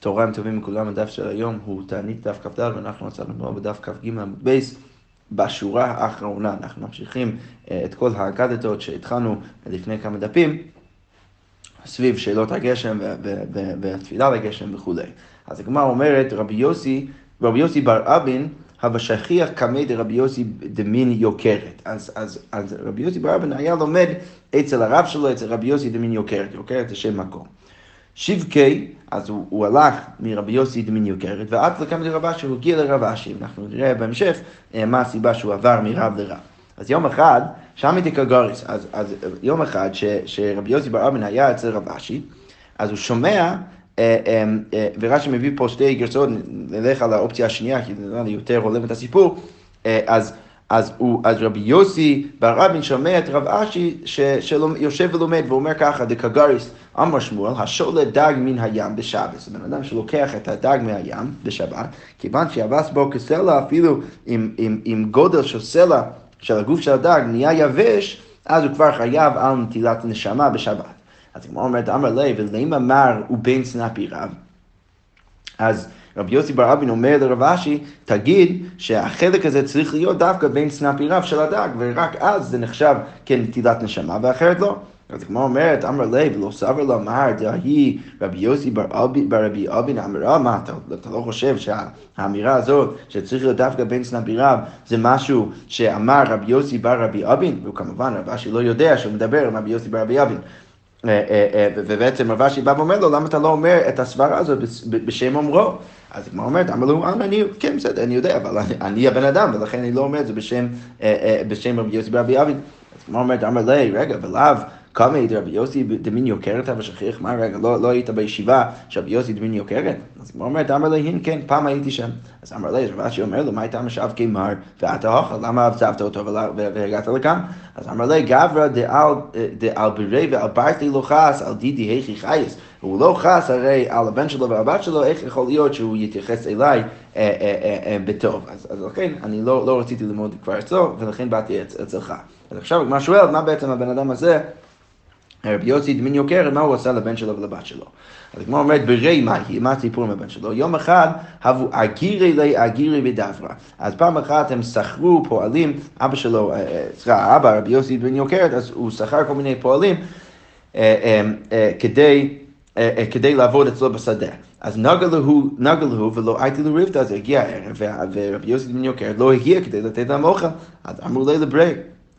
תוריים טובים מכולם, הדף של היום הוא תענית דף כ"ד, ואנחנו מצאנו כבר בדף כ"ג עמוד בייס. בשורה האחרונה אנחנו ממשיכים אה, את כל האגדתות שהתחלנו לפני כמה דפים, סביב שאלות הגשם והתפילה לגשם וכולי. אז הגמרא אומרת, רבי יוסי, רבי יוסי בר אבין, הווה שכיח קמי דרבי יוסי דמין יוקרת. אז, אז, אז רבי יוסי בר אבין היה לומד אצל הרב שלו, אצל רבי יוסי דמין יוקרת, יוקרת זה שם מקום. שבקי, אז הוא, הוא הלך מרבי יוסי דמין יוקרת, ועד לקמת דרב אשי, הוא הגיע לרב אשי, אנחנו נראה בהמשך אה, מה הסיבה שהוא עבר מרב לרב. אז יום אחד, שם איתי כגוריס, אז, אז יום אחד ש, שרבי יוסי בר אבן היה אצל רב אשי, אז הוא שומע, אה, אה, ורש"י מביא פה שתי גרסאות, נלך על האופציה השנייה, כי זה נראה לי יותר הולם את הסיפור, אז אז, הוא, אז רבי יוסי בר רבין שומע את רב אשי שיושב ולומד ואומר ככה, דקגריס אמר שמואל, השולט דג מן הים בשבת. זה בן אדם שלוקח את הדג מהים בשבת, כיוון שיבס בו כסלע אפילו עם, עם, עם גודל של סלע של הגוף של הדג נהיה יבש, אז הוא כבר חייב על נטילת נשמה בשבת. אז כמו אומרת, אמר ולאם אמר הוא בן סנפי רב, אז רבי יוסי בר אבין אומר לרב אשי, תגיד שהחלק הזה צריך להיות דווקא בין סנפי רב של הדג, ורק אז זה נחשב כנטילת נשמה, ואחרת לא. אז כמו אומרת, אמר ליה ולא סבר לו אמר, דהי רבי יוסי בר רבי אבין אמרה, מה, אתה, אתה לא חושב שהאמירה הזאת, שצריך להיות דווקא בין סנפי רב, זה משהו שאמר רבי יוסי בר רבי אבין, וכמובן רב אשי לא יודע שהוא מדבר עם רבי יוסי בר רבי אבין. אה, אה, אה, ובעצם רב אשי בא ואומר לו, למה אתה לא אומר את הסברה הזאת בשם אומרו? אז הגמרא אומרת, אמר לו, אני, כן, בסדר, אני יודע, אבל אני, הבן אדם, ולכן אני לא אומר את זה בשם, בשם רבי יוסי ברבי אבין. אז הגמרא אומרת, אמר לי, רגע, ולאו קמא דרבי יוסי דמין יוקרת ושכיח, מה רגע, לא, לא היית בישיבה שרבי יוסי דמין יוקרת? אז הוא אומרת, אמר לי, כן, פעם הייתי שם. אז אמר לי, רבי אשי אומר לו, מה הייתה משאב כמר ואתה אוכל, למה עזבת אותו והגעת לכאן? אז אמר לי, גברא דעל בירי ועל ברתי לא חס, על דידי היכי חייס. הוא לא חס הרי על הבן שלו והבת שלו, איך יכול להיות שהוא יתייחס אליי אה, אה, אה, בטוב. אז, לכן, אני לא, לא רציתי ללמוד כבר אצלו, ולכן באתי אצלך. אז עכשיו הגמרא שואלת, מה בעצם הבן אדם הזה רבי יוסי דמין יוקרת, מה הוא עשה לבן שלו ולבת שלו. אז כמו אומרת, ברי מה היא, מה הסיפור עם הבן שלו? יום אחד הבו אגירי לי אגירי ודברה. אז פעם אחת הם שכרו פועלים, אבא שלו, סליחה, אבא רבי יוסי דמין יוקרת, אז הוא שכר כל מיני פועלים כדי, כדי לעבוד אצלו בשדה. אז נגע להו ולא הייתי לו ריבתא, אז הגיע הערב, ורבי יוסי דמין יוקרת לא הגיע כדי לתת להם אוכל. אז אמרו לי לברי.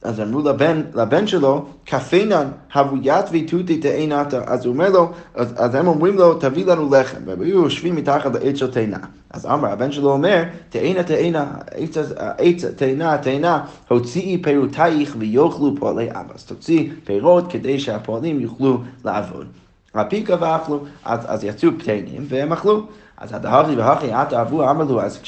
אז אמרו לבן, לבן שלו, כפינן, הבוית ויתותי תאנתה. אז הוא אומר לו, אז, אז הם אומרים לו, תביא לנו לחם. והם היו יושבים מתחת לעץ של תאנה. אז אמר, הבן שלו אומר, תאנה תאנה, עץ תאנה תאנה, הוציאי פירותייך ויאכלו פועלי אבא. אז תוציא פירות כדי שהפועלים יוכלו לעבוד. הפיקה ואכלו, אז, אז יצאו פתנים והם אכלו. אז הדהרי והכי עתה אבו אמר לו, אז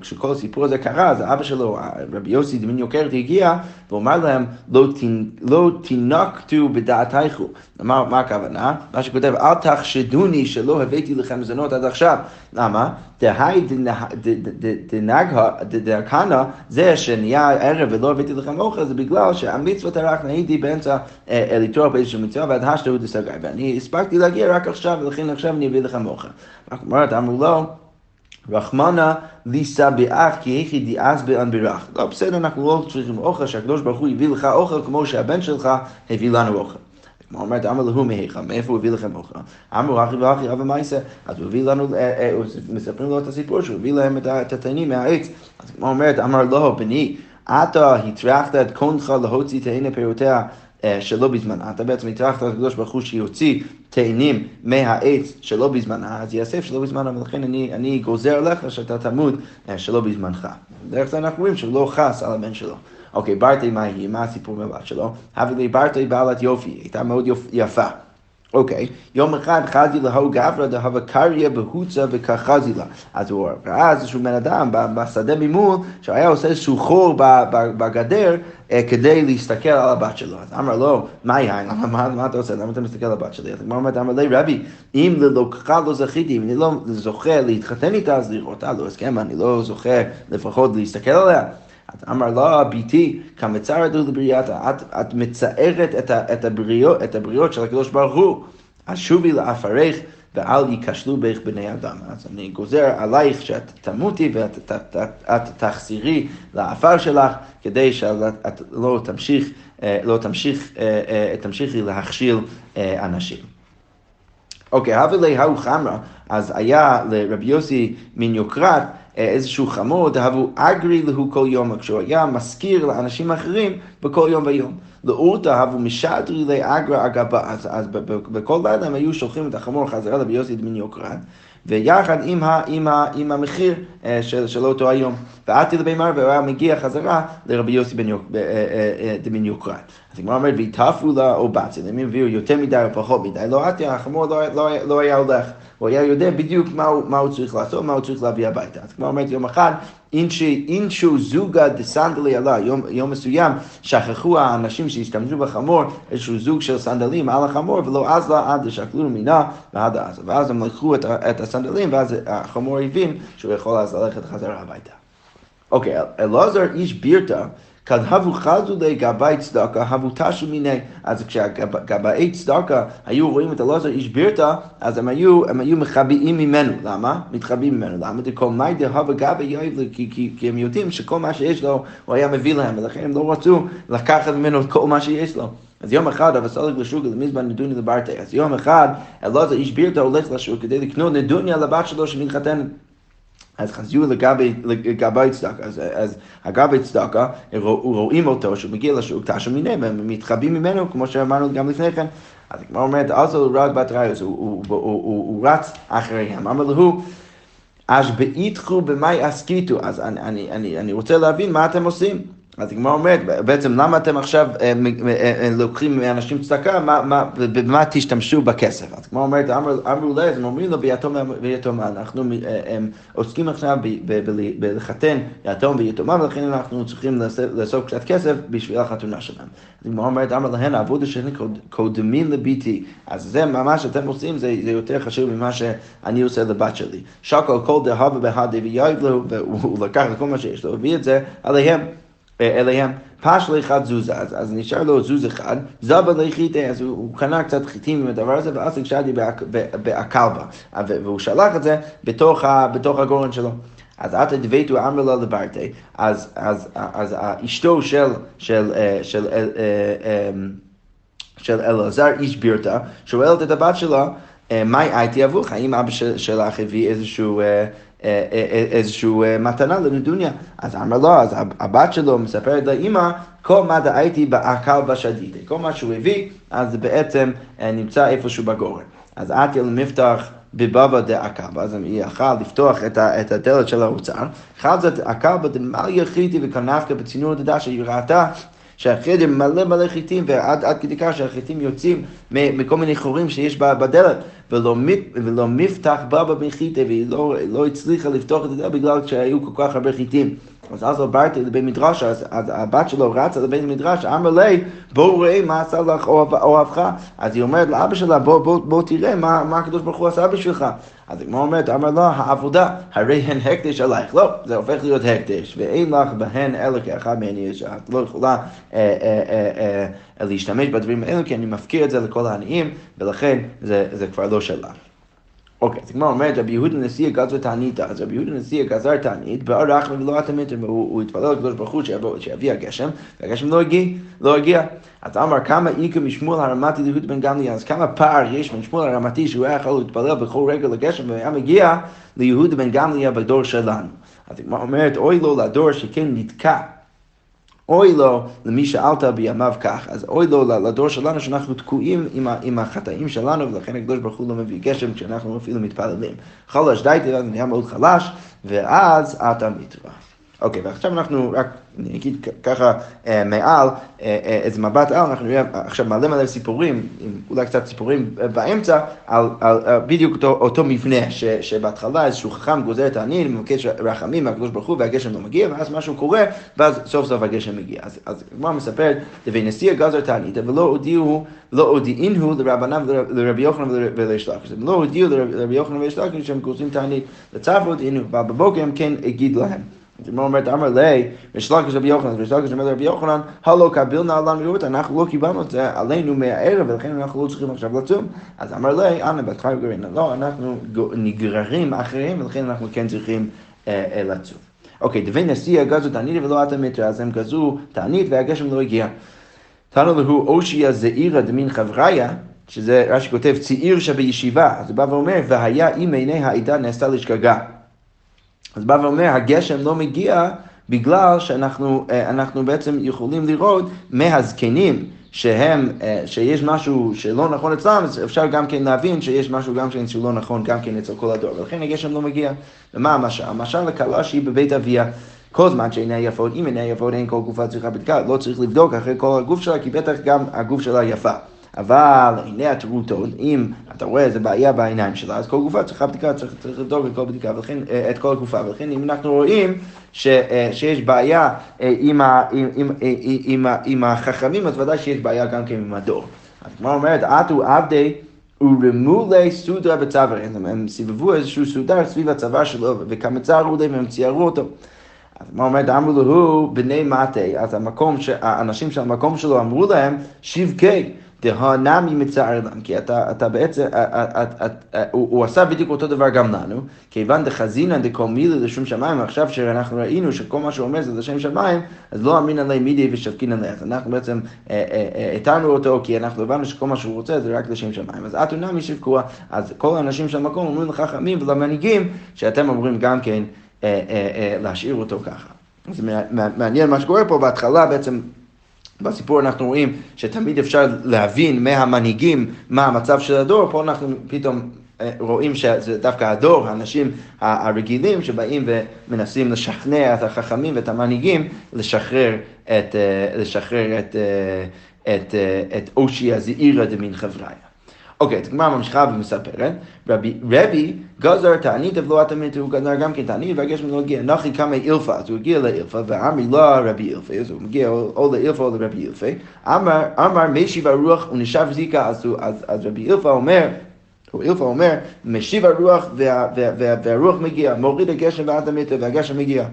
כשכל הסיפור הזה קרה, אז אבא שלו, רבי יוסי דמין יוקרת, הגיע ואומר להם, לא תינקתו בדעתייכו. מה הכוונה? מה שכותב, אל תחשדוני שלא הבאתי לכם מזונות עד עכשיו. למה? דהי דנגהה, זה שנהיה ערב ולא הבאתי לכם אוכל, זה בגלל שהמצוות הרחנה הייתי באמצע לתרוח באיזושהי מצווה. ואני הספקתי להגיע רק עכשיו, ולכן עכשיו אני אביא לכם אוכל. אומרת, אמרו לו, רחמנה ליסה באח כי היכי דיאז באנבירך. לא, בסדר, אנחנו לא צריכים אוכל, שהקדוש ברוך הוא הביא לך אוכל כמו שהבן שלך הביא לנו אוכל. כמו אומרת, אמר להו מהיכא, מאיפה הוא הביא לכם אוכל? אמרו אחי ואחי אבא מייסה, אז הוא הביא לנו, אה, אה, מספרים לו את הסיפור שהוא הביא להם את התנים מהעץ. אז כמו אומרת, אמר לו, בני, אתה הטרחת את קונך להוציא תהנה פירותיה שלא בזמנה, אתה בעצם הטרחת לקדוש ברוך הוא שיוציא תאנים מהעץ שלא בזמנה, אז יאסף שלא בזמנה, ולכן אני, אני גוזר עליך שאתה תמות אה, שלא בזמנך. דרך זה אנחנו רואים שהוא לא חס על הבן שלו. אוקיי, ברטי מה היא? מה הסיפור מהבת שלו? הביא לי ברטי בעלת יופי, הייתה מאוד יפה. אוקיי, יום אחד חזי להו גברא דהבה קריה בהוצה וכחזי לה. אז הוא ראה איזשהו בן אדם בשדה ממול, שהיה עושה איזשהו חור בגדר אה, כדי להסתכל על הבת שלו. אז אמר לו, מה יין? מה אתה עושה? למה אתה מסתכל על הבת שלי? אז הוא אמר לי, רבי, אם ללוקחה לא זכיתי, אם אני לא זוכה להתחתן איתה, אז לראותה לא הסכם, אני לא זוכה לפחות להסתכל עליה. אז אמר לה, ביתי, כמצרת לבריאתה, את, את מצערת את, ה, את, הבריאות, את הבריאות של הקדוש ברוך הוא. אז שובי לאפרך ואל ייכשלו בך בני אדם. אז אני גוזר עלייך שאת תמותי ואת תחזירי לעפר שלך, כדי שאת לא תמשיך, לא תמשיך, תמשיכי להכשיל אנשים. אוקיי, הווה להוא חמרה, אז היה לרבי יוסי מן יוקרת איזשהו חמור, דהבו אגרי להו כל יום, כשהוא היה מזכיר לאנשים אחרים בכל יום ויום. לאורתא הבו משדרי לאגרא אגבה, אז, אז בכל לילה הם היו שולחים את החמור חזרה לרבי יוסי דמין יוקרן. ויחד עם, ה, עם, ה, עם המחיר אה, של, של אותו היום. ועדתי לבימר והוא היה מגיע חזרה לרבי יוסי בן אה, אה, יוקרן. אז הגמרא אומרת, והתהפו לה או בצל, הם הביאו יותר מדי או פחות מדי, לא עתי, החמור לא, לא, לא היה הולך. הוא היה יודע בדיוק מה הוא צריך לעשות, מה הוא צריך להביא הביתה. אז כמו אומרת יום אחד, אינשו זוגה דסנדלי עלה, יום, מסוים שכחו האנשים שהשתמשו בחמור איזשהו זוג של סנדלים על החמור ולא אז לה עד ששקלו מינה ועד אז. ואז הם לקחו את, את הסנדלים ואז החמור הבין שהוא יכול אז ללכת חזרה הביתה. אוקיי, אלעזר איש בירתא כדהבו חזו לגבי צדקה, הבו תשו מיני. אז כשגבאי צדקה היו רואים את אלעזר איש בירתא, אז הם היו, הם היו מחביאים ממנו. למה? מתחבאים ממנו. למה? דכל מאי דהבה גבי יאיב, כי, כי, כי הם יודעים שכל מה שיש לו, הוא היה מביא להם, ולכן הם לא רצו לקחת ממנו את כל מה שיש לו. אז יום אחד אבא סלג לשוק למזבן נדוניה לברטה. אז יום אחד אלעזר איש בירתא הולך לשוק כדי לקנות נדוניה לבת שלו שמתחתנת. אז חזרו לגבי, לגבי צדקה, אז, אז הגבי צדקה, רואים אותו שהוא מגיע לשוק, תשו מיניהם, הם מתחבאים ממנו, כמו שאמרנו גם לפני כן. אז הגמרא אומרת, אז הוא רק בת ראיוס, הוא רץ אחריהם, אמר לו, אז באיתכו במאי אסקיתו, אז אני, אני, אני, אני רוצה להבין מה אתם עושים. אז הגמרא אומרת, בעצם למה אתם עכשיו אה, אה, אה, לוקחים מאנשים צדקה, במה תשתמשו בכסף? אז הגמרא אומרת, אמרו להם, הם אומרים לו ביתום ויתומה, אנחנו עוסקים עכשיו בלחתן יתום ויתומה, ולכן אנחנו צריכים לאסוף קצת כסף בשביל החתונה שלהם. אז הגמרא אומרת, אמר להן, העבודה שלי קודמים לביתי, אז זה מה שאתם עושים, זה יותר חשוב ממה שאני עושה לבת שלי. שקל כל דהבה בהדה ויאיב לו, והוא לקח את כל מה שיש לו, הביא את זה עליהם. אליהם. פש לאחד זוזה, אז, אז נשאר לו זוז אחד, זבה לחיטה, אז הוא, הוא קנה קצת חיטים עם הדבר הזה, ואז הקשרתי באקלבה, והוא שלח את זה בתוך, בתוך הגורן שלו. אז עתה דבייתו אמר לה לברטי, אז, אשתו של, של, של, של, של אלעזר איש בירתה, שואלת את הבת שלה, מהי הייתי אבוך? האם אבא שלך הביא איזשהו... אה, אה, אה, איזושהי מתנה לנדוניה. אז אמר לו, אז הבת שלו מספרת לאימא, כל מה דהייתי בעקל בשדידה. כל מה שהוא הביא, אז בעצם נמצא איפשהו בגורן. אז עטי למפתח בבבא דעקבה, אז היא יכלה לפתוח את, את הדלת של האוצר. חזת עקבה דמל יחידי וכנפקה בצינור דדה שהיא ראתה שהחדר מלא מלא חיטים, ועד כדי כך שהחיטים יוצאים מכל מיני חורים שיש בדלת, ולא, ולא מפתח בבא מחיטה, והיא לא, לא הצליחה לפתוח את הדלת בגלל שהיו כל כך הרבה חיטים. אז אז עברתי לבית מדרש, אז, אז הבת שלו רצה לבית מדרש, אמר לי, בואו ראה מה עשה לך אוהבך. אז היא אומרת לאבא שלה, בוא, בוא, בוא תראה מה, מה הקדוש ברוך הוא עשה בשבילך. אז הגמרא אומרת, אמר לה, העבודה, הרי הן הקדש עלייך. לא, זה הופך להיות הקדש, ואין לך בהן אלא כאחד מהן יש. את לא יכולה אה, אה, אה, אה, להשתמש בדברים האלו, כי אני מפקיר את זה לכל העניים, ולכן זה, זה כבר לא שלך. אוקיי, אז הגמרא אומרת, רבי יהודה נשיא גזר תעניתא, אז רבי יהודה נשיא גזר תענית, באר רחמי ולא התמיתר, והוא התפלל לקדוש ברוך הוא שיביא הגשם, והגשם לא הגיע, לא הגיע. אז אמר, כמה איכא משמואל הרמתי ליהוד בן גמליאל, אז כמה פער יש בין שמואל הרמתי שהוא היה יכול להתפלל בכל רגע לגשם, והיה מגיע ליהוד בן גמליאל בדור שלנו. אז הגמרא אומרת, אוי לו לדור שכן נתקע. אוי לו למי שאלת בימיו כך, אז אוי לו לדור שלנו שאנחנו תקועים עם, עם החטאים שלנו, ולכן הקדוש ברוך הוא לא מביא גשם כשאנחנו אפילו מתפללים. חלש דייתי, אז נהיה מאוד חלש, ואז אתה מתראה. אוקיי, ועכשיו אנחנו רק, אני אגיד ככה אה, מעל, אה, אה, איזה מבט על, אנחנו נראה עכשיו מלא מלא סיפורים, אולי קצת סיפורים באמצע, על, על, על בדיוק אותו, אותו מבנה, ש, שבהתחלה איזשהו חכם גוזר את העני, מבקש רחמים מהקדוש ברוך הוא, והגשם לא מגיע, ואז משהו קורה, ואז סוף סוף הגשם מגיע. אז, הגמרא מספרת, נשיא גזר תענית, ולא הודיעו, לא הודיעינו לרבנם ולרבי יוחנן ולריש לקיש. הם לא הודיעו לרבי יוחנן ולריש לקיש שהם גוזרים תענית, לצו הודיעינו, אבל בבוקר הם כן הגיד להם. הגמרא אומרת, אמר לי, ושלקש רבי יוחנן, ושלקש אומר לרבי יוחנן, הלא קבילנה עלינו יורתא, אנחנו לא קיבלנו את זה עלינו מהערב, ולכן אנחנו לא צריכים עכשיו לצום. אז אמר לי, אנא בתך גרעין, לא, אנחנו נגררים אחריהם, ולכן אנחנו כן צריכים לצום. אוקיי, דבי נשיא גזו תענית ולא עתה מטרה, אז הם גזו תענית והגשם לא הגיע. תנו להו אושיה זעירא דמין חבריה, שזה רש"י כותב צעיר שבישיבה, אז הוא בא ואומר, והיה אם עיני העדה נעשתה לשגגה. אז בא ואומר, הגשם לא מגיע בגלל שאנחנו אה, בעצם יכולים לראות מהזקנים שהם, אה, שיש משהו שלא נכון אצלם, אז אפשר גם כן להבין שיש משהו גם כן שלא נכון גם כן אצל כל הדור, ולכן הגשם לא מגיע. ומה המשל? המשל לכלה שהיא בבית אביה. כל זמן שאינה יפות, אם אינה יפות אין כל גופה צריכה בדיקה, לא צריך לבדוק אחרי כל הגוף שלה, כי בטח גם הגוף שלה יפה. אבל הנה הטרוטות, אם אתה רואה איזה בעיה בעיניים שלה, אז כל גופה צריכה בדיקה, צריך, צריך לבדוק את כל בדיקה, ולכן, אה, את כל הגופה, ולכן אם אנחנו רואים ש, אה, שיש בעיה אה, עם, ה, עם, עם, עם, עם החכמים, אז ודאי שיש בעיה גם כן עם הדור. אז כמו אומרת, עטו עבדי ורמולי סודרה בצוואר, הם סיבבו איזשהו סודר סביב הצוואר שלו, וקמצרו להם והם ציירו אותו. אז מה אומרת, אמרו לו, בני מטה, אז המקום, האנשים של המקום שלו אמרו להם, שבקי. דהנמי מצער להם, כי אתה, אתה בעצם, הוא עשה בדיוק אותו דבר גם לנו, כיוון דחזינן דקול מילי לשום שמיים, עכשיו שאנחנו ראינו שכל מה שהוא אומר זה לשם שמיים, אז לא אמרינן להם מידי ושבקינן להם. אנחנו בעצם התרנו אותו, כי אנחנו הבנו שכל מה שהוא רוצה זה רק לשם שמיים. אז אתו נמי שבקוה, אז כל האנשים של המקום אומרים לחכמים ולמנהיגים, שאתם אומרים גם כן להשאיר אותו ככה. זה מעניין מה שקורה פה, בהתחלה בעצם בסיפור אנחנו רואים שתמיד אפשר להבין מהמנהיגים מה המצב של הדור, פה אנחנו פתאום אה, רואים שזה דווקא הדור, האנשים הרגילים שבאים ומנסים לשכנע את החכמים ואת המנהיגים לשחרר את, אה, לשחרר את, אה, את, את אושי הזעירא דמין חבריה. אוקיי, אז הגמרא ממשיכה ומספרת, רבי, רבי גזר תענית ולא התמיד, הוא גזר גם כן תענית והגשם לא הגיע, נוחי כמה אילפה, אז הוא הגיע לאילפה, ואמרי לא רבי אילפה, אז הוא מגיע או לאילפה או לרבי אילפה, אמר, אמר משיב הרוח ונשב זיקה, אז, אז, אז רבי אילפה אומר, או אילפה אומר, משיב הרוח וה, וה, וה, והרוח מגיע, מוריד הגשם ועד המיטה והגשם מגיע.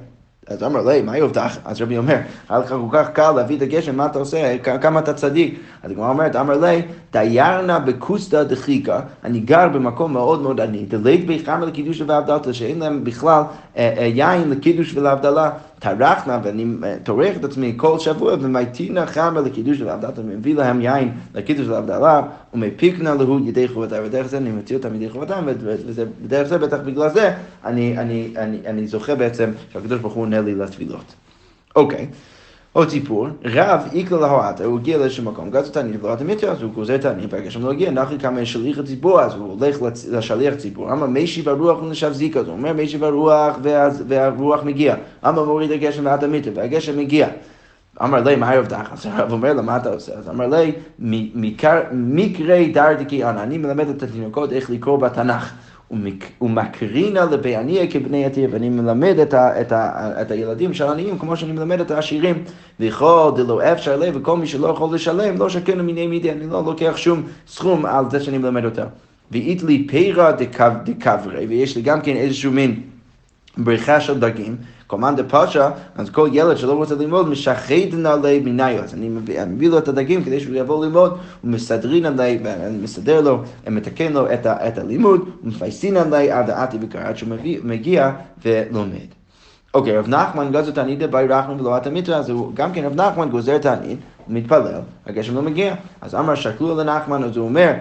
אז אמר לי, מה יובטח? אז רבי אומר, היה לך כל כך קל להביא את הגשם, מה אתה עושה? כמה אתה צדיק? אז הגמרא אומרת, אמר לי, דיירנה בקוסטה דחיקה, אני גר במקום מאוד מאוד עני, דלית בי חמר לקידוש והבדלתא, שאין להם בכלל אה, אה, יין לקידוש ולהבדלה. טרחנה, ואני אה, טורח את עצמי כל שבוע, ומתינה חמר לקידוש ולהבדלתא, ומביא להם יין לקידוש ולהבדלה, ומפיקנה להו ידי חובתם, ודרך זה אני מוציא אותם ידי חובתם, ודרך זה, בטח בגלל זה, אני, אני, אני, אני זוכה בעצם שהקדוש ברוך הוא עונה לי לתפילות. אוקיי. עוד סיפור, רב איקלה להועטה, הוא הגיע לאיזשהו מקום, גז תענית ולא תמיתו, אז הוא גוזר תענית, ברגע שם לא הגיע, נחי כמה שליח הציבור, אז הוא הולך לשליח ציבור, אמר מי שיב הרוח ונשב זיקה, אז הוא אומר מי שיב הרוח והרוח מגיע, אמר מוריד הגשם ועד המיתו, והגשם מגיע. אמר לי, מה יובטח? אז הרב אומר לו, מה אתה עושה? אז אמר לי, מקרי דרדיקי אנא, אני מלמד את התינוקות איך לקרוא בתנ"ך. ומקרינה לבעניה כבני יתיר, ואני מלמד את, ה, את, ה, את הילדים של העניים כמו שאני מלמד את העשירים. וכל דלא אפשר לב, וכל מי שלא יכול לשלם, לא שקנו מיני מידי, אני לא לוקח שום סכום על זה שאני מלמד אותה. ואית לי פירה דקברי, ויש לי גם כן איזשהו מין בריכה של דגים. קומן דה פשע, אז כל ילד שלא רוצה ללמוד, משחד נעלי מניו. אז אני מביא, מביא לו את הדגים כדי שהוא יבוא ללמוד, ומסדרין עלי, מסדר לו, מתקן לו את, ה, את הלימוד, ומפייסין עלי עד העתי וקרא, עד שהוא מגיע ולומד. אוקיי, רב נחמן גזר תענית באי רחמן ולא אתה מיתרא, אז הוא גם כן רב נחמן גוזר תענית, מתפלל, הגשם לא מגיע. אז אמר שקלו לנחמן, אז הוא אומר,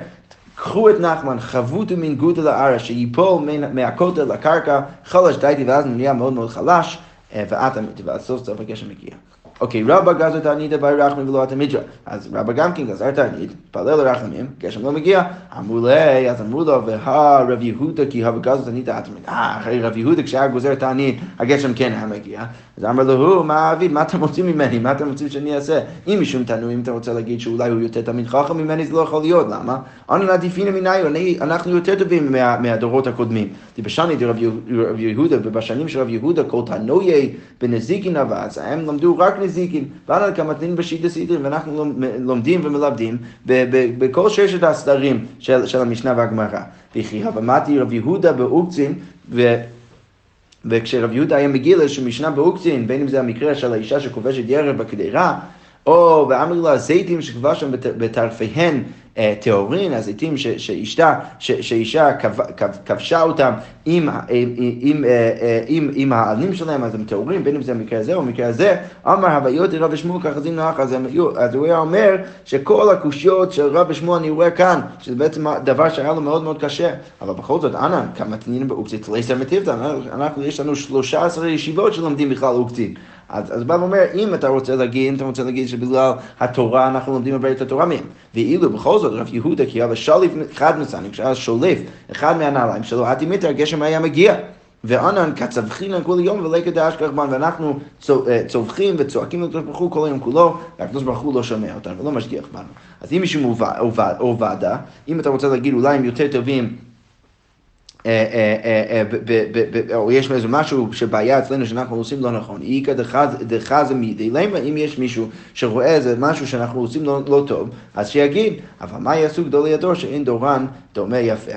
קחו את נחמן, חבוטו מן גודל הארץ, שיפול מהכותל לקרקע, חלש דייתי, ואז נהיה מאוד מאוד חלש, אה, ואז סוף סוף הגשם מגיע. אוקיי, רבא גזר תענית באי רחמים ולא התמידרא. אז רבא גם כן גזר תענית, פלל לרחמים, גשם לא מגיע. אמרו לי, אז אמרו לו, והרב יהודה כי הווה גזר תענית התמיד. אה, אחרי רב יהודה כשהיה גוזר תענית, הגשם כן היה מגיע. אז אמר לו, הוא, מה אביב, מה אתם רוצים ממני? מה אתם רוצים שאני אעשה? אם משום תענו, אם אתה רוצה להגיד שאולי הוא יותר תמיד חכם ממני, זה לא יכול להיות, למה? אנו נדיפינו מניו, אנחנו יותר טובים מהדורות הקודמים. דיבשני דרב יהודה, ובשנים של רב יהודה, כל תנויי בנזיקין אבס, הם למדו רק נזיקין, ואנו כמתנין בשיטה סידרים, ואנחנו לומדים ומלמדים בכל ששת הסדרים של המשנה והגמרא. וכי הבמתי רב יהודה באוקצין, וכשרב יהודה היה מגיע לאיזושהי משנה באוקצין, בין אם זה המקרה של האישה שכובשת ירב בקדירה, או ואמר לו הזיתים שכבשם בטרפיהן אה, טהורין, הזיתים שאישה, שאישה כבשה אותם עם, עם, עם, אה, עם, עם העלים שלהם, אז הם טהורים, בין אם זה המקרה הזה או המקרה הזה, אמר הוויות רב ושמואל ככה זינו נוח, אז הוא היה אומר שכל הקושיות של רב ושמואל אני רואה כאן, שזה בעצם דבר שהיה לו מאוד מאוד קשה, אבל בכל זאת, אנא, כמה תנינים באוקצית, לסר מטיבתא, אנחנו, יש לנו 13 ישיבות שלומדים בכלל אוקצית. אז, אז בא ואומר, אם אתה רוצה להגיד, אם אתה רוצה להגיד שבגלל התורה אנחנו לומדים הרבה את התורה מהם, ואילו בכל זאת רב יהודה כי היה שליף אחד מסנים, כשהיה שולף אחד מהנעליים שלו, עד ימיתר הגשם היה מגיע. וענן כצווחינן כל יום ולקט דאש כרבן, ואנחנו אה, צווחים וצועקים לקדוש ברוך הוא כל היום כולו, והקדוש ברוך הוא לא שומע אותנו ולא משגיח בנו. אז אם מישהו או ועדה, אם אתה רוצה להגיד אולי הם יותר טובים או יש איזה משהו שבעיה אצלנו שאנחנו עושים לא נכון, איכא דחזה מידי, למה אם יש מישהו שרואה איזה משהו שאנחנו עושים לא, לא טוב, אז שיגיד, אבל מה יעשו גדולי הדור שאין דורן דומה יפה?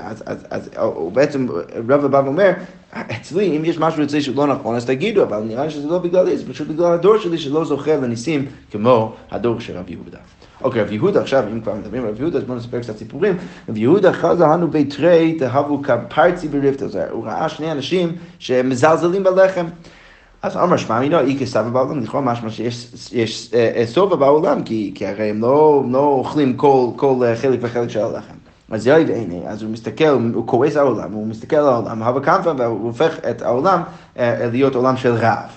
אז הוא בעצם, רב הבא אומר, אצלי, אם יש משהו אצלי שלא נכון, אז תגידו, אבל נראה לי שזה לא בגללי, זה פשוט בגלל הדור שלי שלא זוכה לניסים כמו הדור של רב יהודה. אוקיי, רב יהודה עכשיו, אם כבר מדברים על רב יהודה, אז בואו נספר קצת סיפורים. רב יהודה חזה לנו ביתרי תהבו כפרצי בריבתא. הוא ראה שני אנשים שמזלזלים בלחם. אז אמר שמע מינו, אי כסבא בעולם, לכאורה משמע שיש סובה בעולם, כי, הרי הם לא, לא אוכלים כל, כל חלק וחלק של הלחם. אז יאי והנה, אז הוא מסתכל, הוא כועס העולם, הוא מסתכל על העולם, הווה קמפה, והוא הופך את העולם להיות עולם של רעב.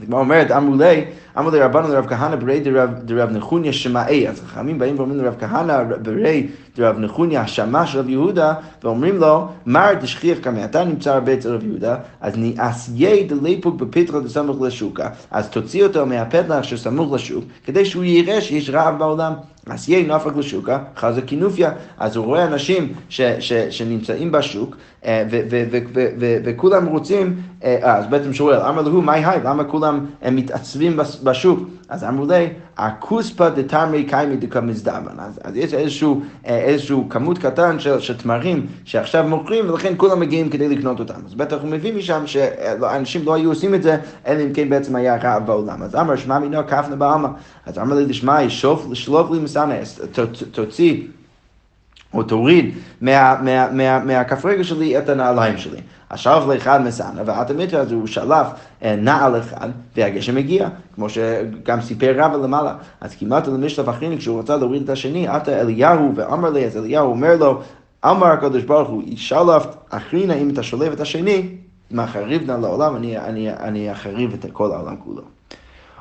הגמרא אומרת, אמרו לי, אמרו לי רבנו לרב כהנא ברי דרב נחוניה שמאי. אז חכמים באים ואומרים לרב כהנא ברי דרב נחוניה השמה של רב יהודה, ואומרים לו, מר דשכיח כמה אתה נמצא הרבה אצל רב יהודה, אז נעשייה דליפוק בפתחה דסמוך לשוקה, אז תוציא אותו מהפתח שסמוך לשוק, כדי שהוא יראה שיש רעב בעולם. אז יהיה נפק לשוקה, חזה כינופיה. אז הוא רואה אנשים ש, ש, שנמצאים בשוק, אה, וכולם רוצים, אה, אז בעצם שואל, אמר לו, מה היי, למה כולם מתעצבים בשוק? אז אמרו לי, הכוספא דתמרי קיימי דקה מזדמן. אז, אז יש איזשהו, אה, איזשהו כמות קטן של, של תמרים שעכשיו מוכרים, ולכן כולם מגיעים כדי לקנות אותם. אז בטח הוא מביא משם שאנשים לא היו עושים את זה, אלא אם כן בעצם היה רעב בעולם. אז אמר, שמע מינו כפנה בעלמא. אז אמר לי, לשמע, שלוף לי מסנה, תוציא. או תוריד מהכף רגל שלי את הנעליים שלי. השלף לאחד ואת המטר הזה הוא שלף אה, נעל אחד, והגשם הגיע, כמו שגם סיפר רבא למעלה. אז כמעט למשלף אחריני, כשהוא רצה להוריד את השני, עתה אליהו ואמר לי, אז אליהו אומר לו, אמר הקדוש ברוך הוא, שלף אחרינה, אם אתה שולף את השני, מה חריב נא לעולם, אני, אני, אני אחריב את כל העולם כולו.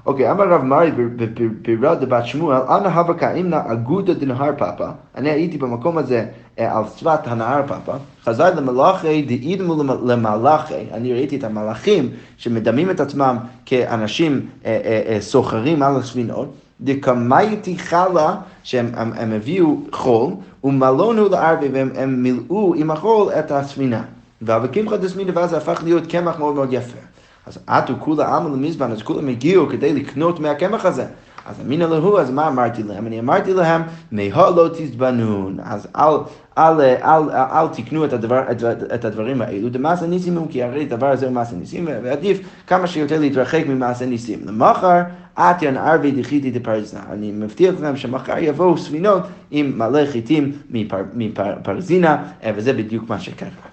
אוקיי, אמר רב מרי בפירה דבת שמואל, אנא הווה כאימנה אגודה דנהר פאפה. אני הייתי במקום הזה אה, על שפת הנהר פאפה. חזר למלאכי דאידמו למלאכי. אני ראיתי את המלאכים שמדמים את עצמם כאנשים אה, אה, סוחרים על הספינות. דקמייתי חלה, שהם הביאו חול, ומלונו לערבי, והם מילאו עם החול את הספינה. והבקמחא דסמינה, ואז זה הפך להיות קמח מאוד מאוד יפה. אז עטו כולה עמל למזבן, אז כולם הגיעו כדי לקנות מהקמח הזה. אז אמינא להו, אז מה אמרתי להם? אני אמרתי להם, מהו לא תזבנון. אז אל, אל, אל, אל, אל תקנו את, הדבר, את, את הדברים האלו, דמעשה ניסים הוא, כי הרי הדבר הזה הוא מעשה ניסים, ועדיף כמה שיותר להתרחק ממעשה ניסים. למחר, עטיין ערבי דחיתי דפרזנה. אני מבטיח לכם שמחר יבואו ספינות עם מלא חיטים מפרזינה, וזה בדיוק מה שקרה.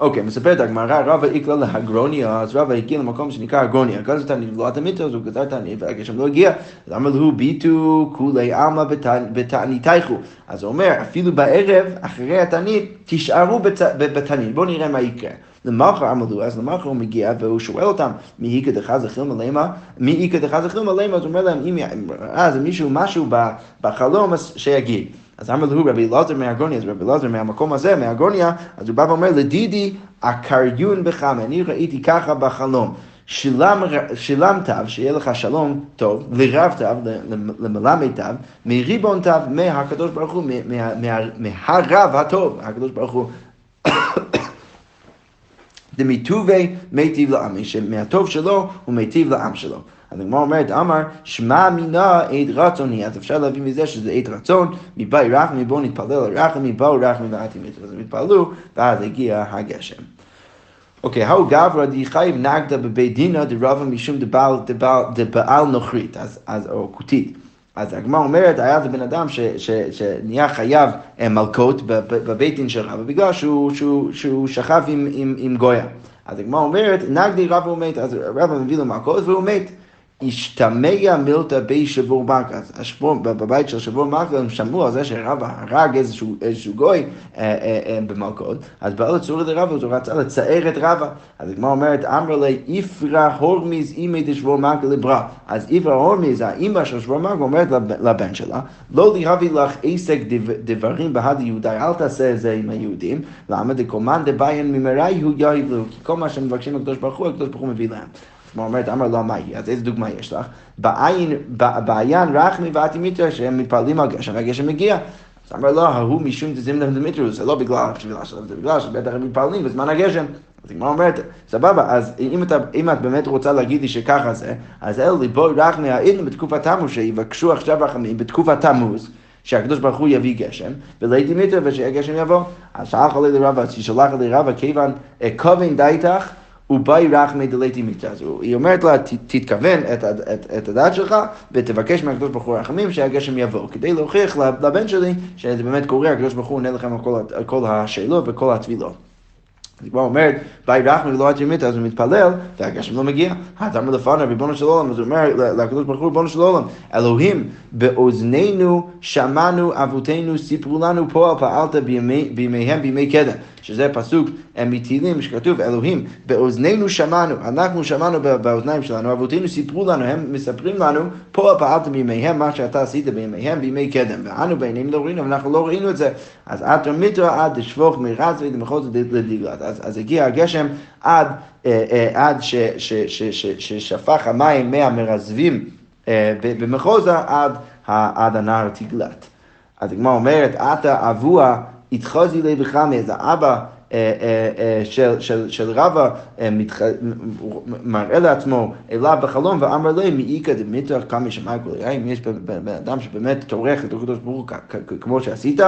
אוקיי, מספרת הגמרא, רבא איקלה להגרוניה, אז רבא הגיע למקום שנקרא הגרוניה, גזר תענית ולא התמיד, אז הוא גזר תענית והגשם לא הגיע, אמר לו ביטו כולי עלמא בתעניתייכו. אז הוא אומר, אפילו בערב, אחרי התענית, תישארו בתענית, בואו נראה מה יקרה. למחר אמרו, אז למחר הוא מגיע והוא שואל אותם, מי איכא דחזה חילמה למה? מי איכא דחזה חילמה למה? אז הוא אומר להם, אם ראה מישהו משהו בחלום, אז שיגיד. אז אמר לו רבי אלעזר מהגוניה, אז רבי אלעזר מהמקום הזה, מהגוניה, אז הוא בא ואומר לדידי, הקריון בחמי, אני ראיתי ככה בחלום. שילם, שילם תו, שיהיה לך שלום טוב, לרב תו, למלמד תו, מריבון תו, מהקדוש ברוך הוא, מהרב הטוב, הקדוש ברוך הוא. דמיטובי מיטיב לעמי, שמהטוב שלו הוא מיטיב לעם שלו. אז הגמרא אומרת, אמר, שמע מינה עת רצון היא, אז אפשר להבין מזה שזה עת רצון, מבאי רחמי, בואו נתפלל על רחמי, באו רחמי ועתי מיתו. אז הם התפללו, ואז הגיע הגשם. אוקיי, האו גברא דחייב נגדה בבית דינא דרבא משום דבעל, נוכרית, אז, או כותית. אז הגמרא אומרת, היה זה בן אדם ש, ש, שנהיה חייב מלקות בבית דין של רבא, בגלל שהוא, שהוא, שהוא שכב עם, עם, עם גויה. אז הגמרא אומרת, נגדי רבא הוא מת, אז רבא מביא לו מלקות והוא מת. השתמע מילתא בי שבור מלכה. אז בבית של שבור מלכה הם שמעו על זה שרבא הרג איזשהו, איזשהו גוי אה, אה, אה, במלכות, אז באו לצורי דרבא, הוא רצה לצער את רבא. אז הגמרא אומרת, אמר לי, איפרא הורמיז אימי דשבור מלכה לברא. אז איפרא הורמיז, האימא של שבור מלכה, אומרת לבן שלה, לא להביא לך עסק דברים בהד יהודי, אל תעשה את זה עם היהודים. למה? דקומן דביין ממראי הוא יאהב כי כל מה שמבקשים לקדוש ברוך הוא, הקדוש ברוך הוא מביא להם. כמו אומרת, אמר לו, מה היא? אז איזה דוגמה יש לך? בעין, בעין רחמי ואטימיתר שהם מתפללים על גשם, והגשם מגיע. אז אמר לו, ההוא משום דזימנה דמיטרוס, זה לא בגלל התפילה שלהם, זה בגלל שבטח הם מתפללים בזמן הגשם. אז הגמרא אומרת, סבבה, אז אם, אתה, אם את באמת רוצה להגיד לי שככה זה, אז אלו ליבוי רחמי העידנו בתקופת תמוז, שיבקשו עכשיו רחמים בתקופת תמוז. שהקדוש ברוך הוא יביא גשם, ולייתי מיטר ושהגשם יבוא. אז שלח עלי לרבה, אז ששלח עלי לרבה, כיוון כובן דייתך ובאי רחמי דלתי. אז היא אומרת לה, תתכוון את, את, את הדת שלך ותבקש מהקדוש ברוך הוא רחמים שהגשם יבוא, כדי להוכיח לבן שלי שזה באמת קורה, הקדוש ברוך הוא עונה לכם על כל, כל השאלות וכל הטבילות. היא כבר אומרת, באי רחמי ולא עתימית, אז הוא מתפלל, והגשם לא מגיע. אמר לפניו, ריבונו של עולם, אז הוא אומר לקדוש ברוך הוא, ריבונו של עולם, אלוהים, באוזנינו שמענו אבותינו, סיפרו לנו פועל פעלת בימיהם בימי קדם. שזה פסוק מתהילים שכתוב אלוהים, באוזנינו שמענו, אנחנו שמענו באוזניים שלנו, אבותינו סיפרו לנו, הם מספרים לנו, פה פעלת בימיהם מה שאתה עשית בימיהם בימי קדם, ואנו בעינינו לא ראינו, אנחנו לא ראינו את זה, אז עד מיתרא עד דשפוך מרץ ולמחוז לדיגלת, אז, אז הגיע הגשם עד, אה, אה, עד ששפך המים מהמרזבים אה, במחוזה עד, עד הנהר תגלת. אז הגמרא אומרת, עתה אבוה התחזי לי וחמי, אז האבא אה, אה, אה, של, של, של רבא מתח... מראה לעצמו אליו בחלום ואמר לי מאיכא דמיתרא כמה שמע כל אם יש בן אדם שבאמת טורח את הקדוש ברוך כמו שעשית,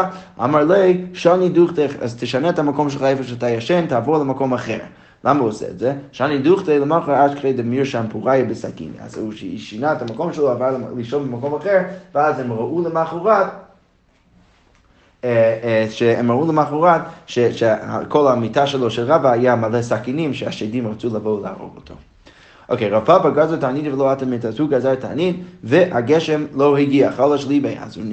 אמר לי שני דוכתך, אז תשנה את המקום שלך איפה שאתה ישן, תעבור למקום אחר. למה הוא עושה את זה? שאני דוכתא למחר אשכחי דמיר שם פוריה בסכין. אז הוא שינה את המקום שלו, עבר לישון במקום אחר, ואז הם ראו למחרת אה, אה, שהם ראו למחרת שכל המיטה שלו של רבא היה מלא סכינים שהשדים רצו לבוא להרוג אותו. אוקיי, רב פאפה גזר תענית ולא התמיד, אז הוא גזר תענית והגשם לא הגיע, חלש ליבי, אז הוא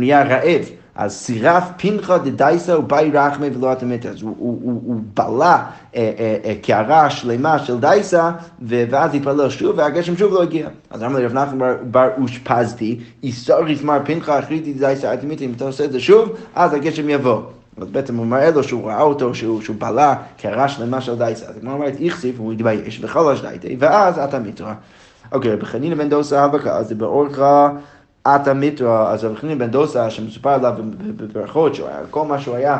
נהיה רעב. אז סירף פינחה דדייסה ובאי רחמי ולא התמת. אז הוא, הוא, הוא, הוא בלע אה, אה, אה, קערה שלמה של דייסה, ואז התפלל שוב, והגשם שוב לא הגיע. אז אמר לי רב נחמן בר, אושפזתי, איסור יפמר פינחה אחריתי דדייסה התמת, אם אתה עושה את זה שוב, אז הגשם יבוא. אז בעצם הוא מראה לו שהוא ראה אותו, שהוא, שהוא בלע קערה שלמה של דייסה. אז כמו אומרת, איכסיף, הוא התבייש וחלש דייטי, ואז אתה מתרא. אוקיי, רבי חנינא בן דוסה אבקה, אז זה באורך... עתה מיתרא, אז רבי חנין בן דוסה, שמסופר עליו בברכות, כל מה שהוא היה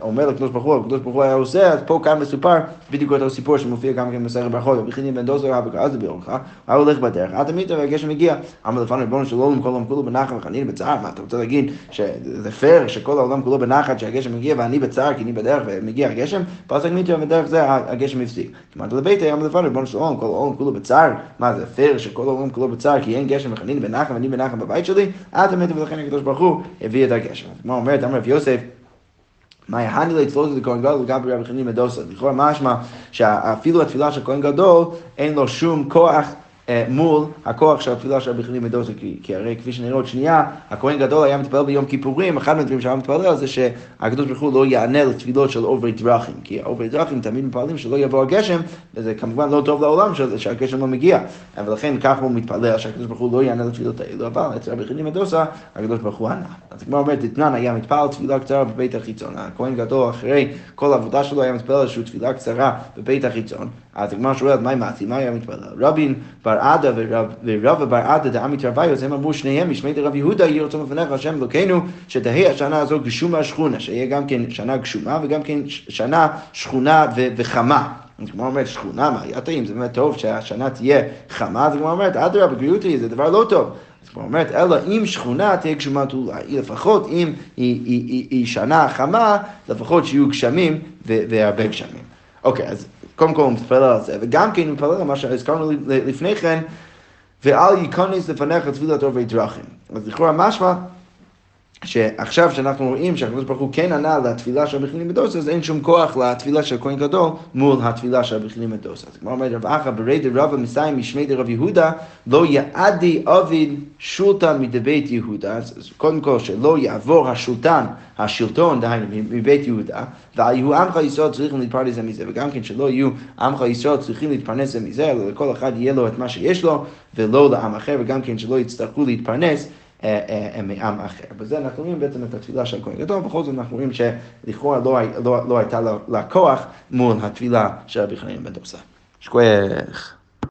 אומר לקדוש ברוך הוא, הקדוש ברוך הוא היה עושה, אז פה כאן מסופר בדיוק אותו סיפור שמופיע גם כן במסכת ברכות, רבי חנין בן דוסה היה זה ברכה, הוא הולך בדרך, עתה מיתרא והגשם הגיע, אמר לפניו ריבונו של עולם כל העולם כולו בנחת וחנין בצער, מה אתה רוצה להגיד שזה פייר שכל העולם כולו בנחת שהגשם מגיע ואני בצער כי אני בדרך ומגיע הגשם, פסק מיתרא ודרך זה הגשם הפסיק. כמעט לביתי אמר לפניו ריבונו של עולם כל העולם כולו בצער, מה זה פייר שכל העולם כולו בצער כי אין גשם וחנין בנחת ואני בנחת בבית שלי, עד המת ולכן הקדוש ברוך הוא הביא את הגשם. כמו אומרת, אמר רב יוסף, מה יהני לצלול את הכהן גדול לגבי רבי חנין מדוסה. לכאורה משמע שאפילו התפילה של כהן גדול אין לו שום כוח אה, מול הכוח של התפילה של רבי חנין מדוסה, כי, כי הרי כפי שנראה עוד שנייה, הכהן גדול היה מתפלל ביום כיפורים, אחד מהדברים שהיה מתפלל זה שהקדוש ברוך הוא לא יענה לתפילות של עוברי דרכים, כי עוברי דרכים תמיד מתפללים שלא יבוא הגשם, וזה כמובן לא טוב לעולם שהגשם לא מגיע, ולכן ככה הוא מתפלל שהקדוש ברוך הוא לא יענה לתפילות האלו, אבל אצל חנין מדוסה, הקדוש ברוך הוא ענה. אז כמו אומרת, אתנן היה מתפלל תפילה קצרה בבית החיצון, הכהן גדול אחרי כל העבודה שלו היה מתפלל איזושהי תפילה קצרה בבית החיצון, אז הגמרא שואלת, מה עם מעשי? מה היה מתפלל? רבין בר עדה ורבא בר עדה דעמית רביוס, הם אמרו שניהם, משמי דרב יהודה, יהי רצון לפניך השם אלוקינו, שתהי השנה הזו גשומה שכונה, שיהיה גם כן שנה גשומה וגם כן שנה שכונה וחמה. אז כמו אומרת, שכונה, מה היה טעים? זה באמת טוב שהשנה תהיה חמה, אז כמו אומרת, אדרבה, בריאותי, זה דבר לא טוב. אז כמו אומרת, אלא אם שכונה תהיה גשומה תולה, לפחות אם היא, היא, היא, היא שנה חמה, לפחות שיהיו גשמים והרבה גשמים. אוקיי, אז קודם כל הוא מתפלל על זה, וגם כן הוא מתפלל על מה שהזכרנו לפני כן, ואל ייכנס לפניך תפילת עוברי דרכים. אז לכאורה משמע שעכשיו שאנחנו רואים שהקדוש ברוך הוא כן ענה לתפילה של הבכירים בדוס, אז אין שום כוח לתפילה של כהן גדול מול התפילה של הבכירים בדוס. אז כמו אומר רב אחא, ברי דרבא מסיים משמי דרב יהודה, לא יעדי עביד שולטן מדבית יהודה, אז קודם כל שלא יעבור השולטן, השלטון, דהיינו, מבית יהודה, ויהיו עמך ישראל צריכים להתפרנס מזה, וגם כן שלא יהיו עמך ישראל צריכים להתפרנס מזה, אלא לכל אחד יהיה לו את מה שיש לו, ולא לעם אחר, וגם כן שלא יצטרכו להתפרנס. אה, אה, מעם אחר. בזה אנחנו רואים בעצם את התפילה של כהן גדול, בכל זאת אנחנו רואים שלכאורה לא, לא, לא הייתה לה כוח מול התפילה של רבי חנין בן דוסה. שכוח.